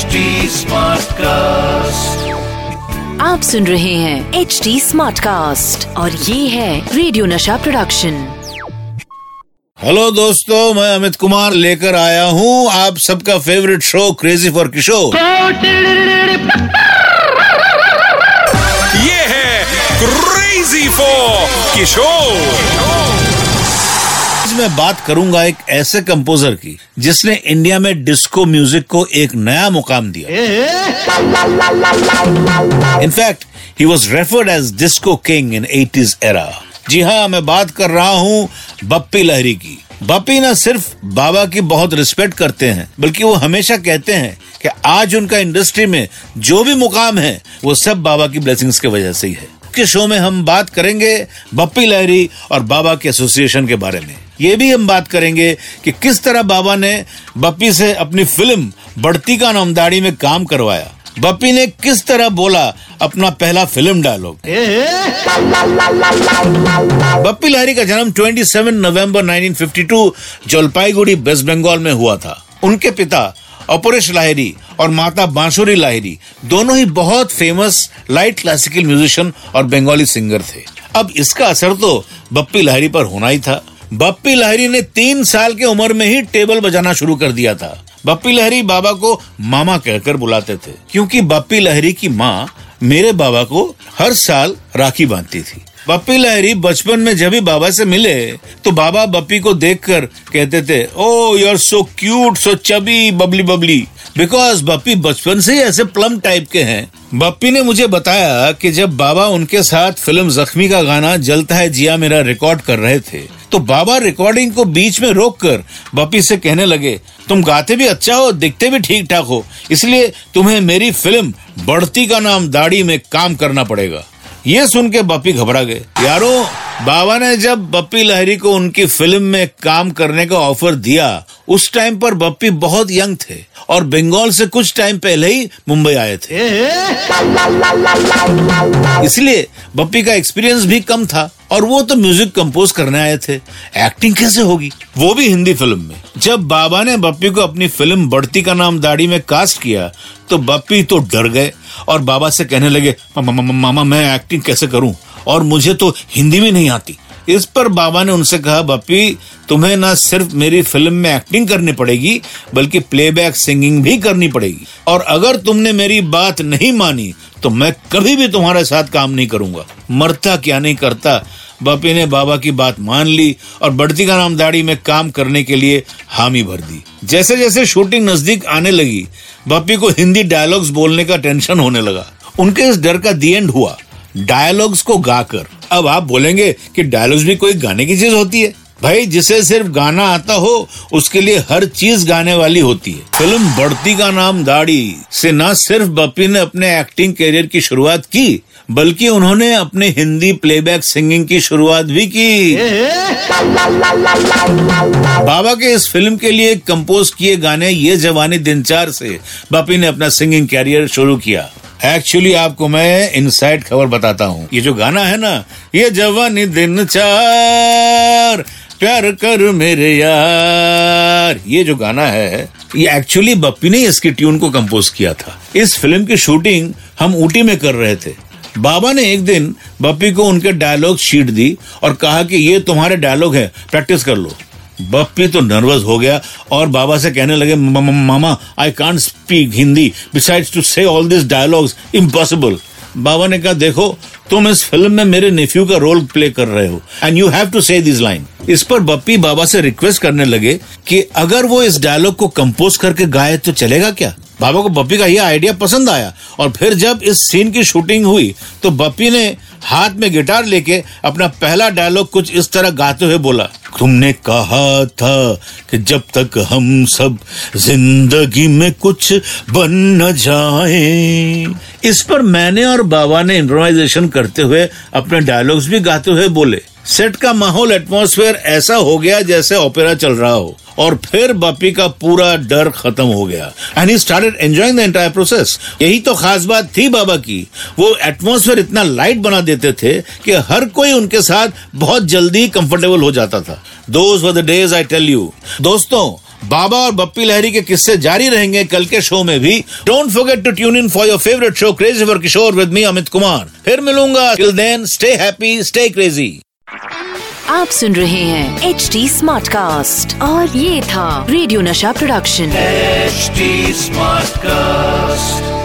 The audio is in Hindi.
HD कास्ट आप सुन रहे हैं एच डी स्मार्ट कास्ट और ये है रेडियो नशा प्रोडक्शन हेलो दोस्तों मैं अमित कुमार लेकर आया हूँ आप सबका favourite show crazy for Kishore ये है क्रेजी फॉर किशोर मैं बात करूँगा एक ऐसे कंपोजर की जिसने इंडिया में डिस्को म्यूज़िक को एक नया मुकाम दिया। In fact he was referred as disco king in 80s era जी हाँ मैं बात कर रहा हूँ बप्पी लहरी की। बप्पी न सिर्फ़ बाबा की बहुत रिस्पेक्ट करते हैं बल्कि वो हमेशा कहते हैं कि आज उनका इंडस्ट्री में जो भी मुकाम है वो सब बाबा की ब्लेसिंग्स की वजह से ही है। के शो में हम बात करेंगे बप्पी लहरी और बाबा के एसोसिएशन के बारे में। ये भी हम बात करेंगे कि किस तरह बाबा ने बप्पी से अपनी फ़िल्म बढ़ती का नामदाड़ी में काम करवाया। बप्पी ने किस तरह बोला अपना पहला फ़िल्म डायलॉग। बप्पी लहरी का जन्म 27 नवंबर 1952 जलपाईगुड़ी वेस्ट बंगाल में हुआ था। उनके पिता अपरेश लाहिरी और माता बांसुरी लाहिरी दोनों ही बहुत फ़ेमस लाइट क्लासिकल म्यूजिशियन और बंगाली सिंगर थे। अब इसका असर तो बप्पी लहरी पर होना ही था। बप्पी लहरी ने तीन साल की उम्र में ही टेबल बजाना शुरू कर दिया था। बप्पी लहरी बाबा को मामा कहकर बुलाते थे, क्योंकि बप्पी लहरी की माँ मेरे बाबा को हर साल राखी बांधती थी। बप्पी लहरी बचपन में जब भी बाबा से मिले तो बाबा बप्पी को देखकर कहते थे ओ you are so cute so chubby bubbly bubbly because Bappi बचपन से ही ऐसे प्लम टाइप के हैं। बप्पी ने मुझे बताया कि जब बाबा उनके साथ फ़िल्म जख्मी का गाना जलता है जिया मेरा रिकॉर्ड कर रहे थे तो बाबा रिकॉर्डिंग को बीच में रोककर बप्पी से कहने लगे, तुम गाते भी अच्छा हो, दिखते भी ठीक ठाक हो, इसलिए तुम्हें मेरी फ़िल्म बढ़ती का नाम दाढ़ी में काम करना पड़ेगा। ये सुन के बप्पी घबरा गए। यारो बाबा ने जब बप्पी लहरी को उनकी फ़िल्म में काम करने का ऑफ़र दिया उस टाइम पर बप्पी बहुत यंग थे और बंगाल से कुछ टाइम पहले ही मुंबई आए थे। इसलिए बप्पी का एक्सपीरियंस भी कम था। और वो तो म्यूज़िक कंपोज करने आए थे। एक्टिंग कैसे होगी? वो भी हिंदी फ़िल्म में। जब बाबा ने बप्पी को अपनी फ़िल्म बढ़ती का नाम दाढ़ी में कास्ट किया तो बप्पी तो डर गए और बाबा से कहने लगे मामा मैं एक्टिंग कैसे करूँ? और मुझे तो हिंदी में नहीं आती। इस पर बाबा ने उनसे कहा बप्पी तुम्हें ना सिर्फ़ मेरी फ़िल्म में एक्टिंग करनी पड़ेगी बल्कि प्लेबैक सिंगिंग भी करनी पड़ेगी। और अगर तुमने मेरी बात नहीं मानी तो मैं कभी भी तुम्हारे साथ काम नहीं करूँगा। मरता क्या नहीं करता बप्पी ने बाबा की बात मान ली और बढ़ती का नाम दाढ़ी में काम करने के लिए हामी भर दी। जैसे जैसे शूटिंग नज़दीक आने लगी, बापी को हिंदी डायलॉग्स बोलने का टेंशन होने लगा। उनके इस डर का दी एंड हुआ। डायलॉग्स को गाकर। अब आप बोलेंगे कि डायलॉग्स भी कोई गाने की चीज़ होती है। भाई, जिसे सिर्फ़ गाना आता हो, उसके लिए हर चीज़ गाने वाली होती है। फ़िल्म बढ़ती का नाम दाढ़ी से न सिर्फ़ बप्पी ने अपने एक्टिंग करियर की शुरुआत की, बल्कि उन्होंने अपने हिंदी प्लेबैक सिंगिंग की शुरुआत भी की। बाबा के इस फ़िल्म के लिए कंपोज किए गाने ये जवानी दिन चार से बप्पी ने अपना सिंगिंग कैरियर शुरू किया। एक्चुअली आपको मैं इनसाइड खबर बताता हूँ। ये जो गाना है ना, ये जवानी दिन चार प्यार कर मेरे यार। ये जो गाना है, ये एक्चुअली बप्पी ने इसकी ट्यून को कंपोज किया था। इस फ़िल्म की शूटिंग हम ऊटी में कर रहे थे। बाबा ने एक दिन बप्पी को उनके डायलॉग शीट दी और कहा कि ये तुम्हारे डायलॉग है प्रैक्टिस कर लो। बप्पी तो नर्वस हो गया और बाबा से कहने लगे mama I can't speak Hindi besides to say all this dialogues impossible बाबा ने कहा, देखो तुम इस फ़िल्म में मेरे नेफ्यू का रोल प्ले कर रहे हो। And you have to say this line इस पर बप्पी बाबा से रिक्वेस्ट करने लगे कि अगर वो इस डायलॉग को कंपोज करके गाए तो चलेगा क्या? बाबा को बप्पी का यह आइडिया पसंद आया। और फिर जब इस सीन की शूटिंग हुई तो बप्पी ने हाथ में गिटार लेके अपना पहला डायलॉग कुछ इस तरह गाते हुए बोला। तुमने कहा था कि जब तक हम सब ज़िंदगी में कुछ बन न जाए। इस पर मैंने और बाबा ने इम्प्रोवाइजेशन करते हुए अपने डायलॉग्स भी गाते हुए बोले सेट का माहौल एटमॉस्फेयर ऐसा हो गया जैसे ओपेरा चल रहा हो, और फिर बापी का पूरा डर खत्म हो गया। And he started enjoying the entire process यही तो खास बात थी बाबा की। वो एटमॉस्फेयर इतना लाइट बना देते थे कि हर कोई उनके साथ बहुत जल्दी कंफर्टेबल हो जाता था। Those were the days I tell you दोस्तों बाबा और बप्पी लहरी के किस्से जारी रहेंगे कल के शो में भी। Don't forget to tune in for your favourite show crazy for Kishore with me Amit Kumar फिर मिलूँगा। Till then stay happy stay crazy आप सुन रहे हैं एच डी स्मार्ट कास्ट और ये था रेडियो नशा प्रोडक्शन एच स्मार्ट Smartcast.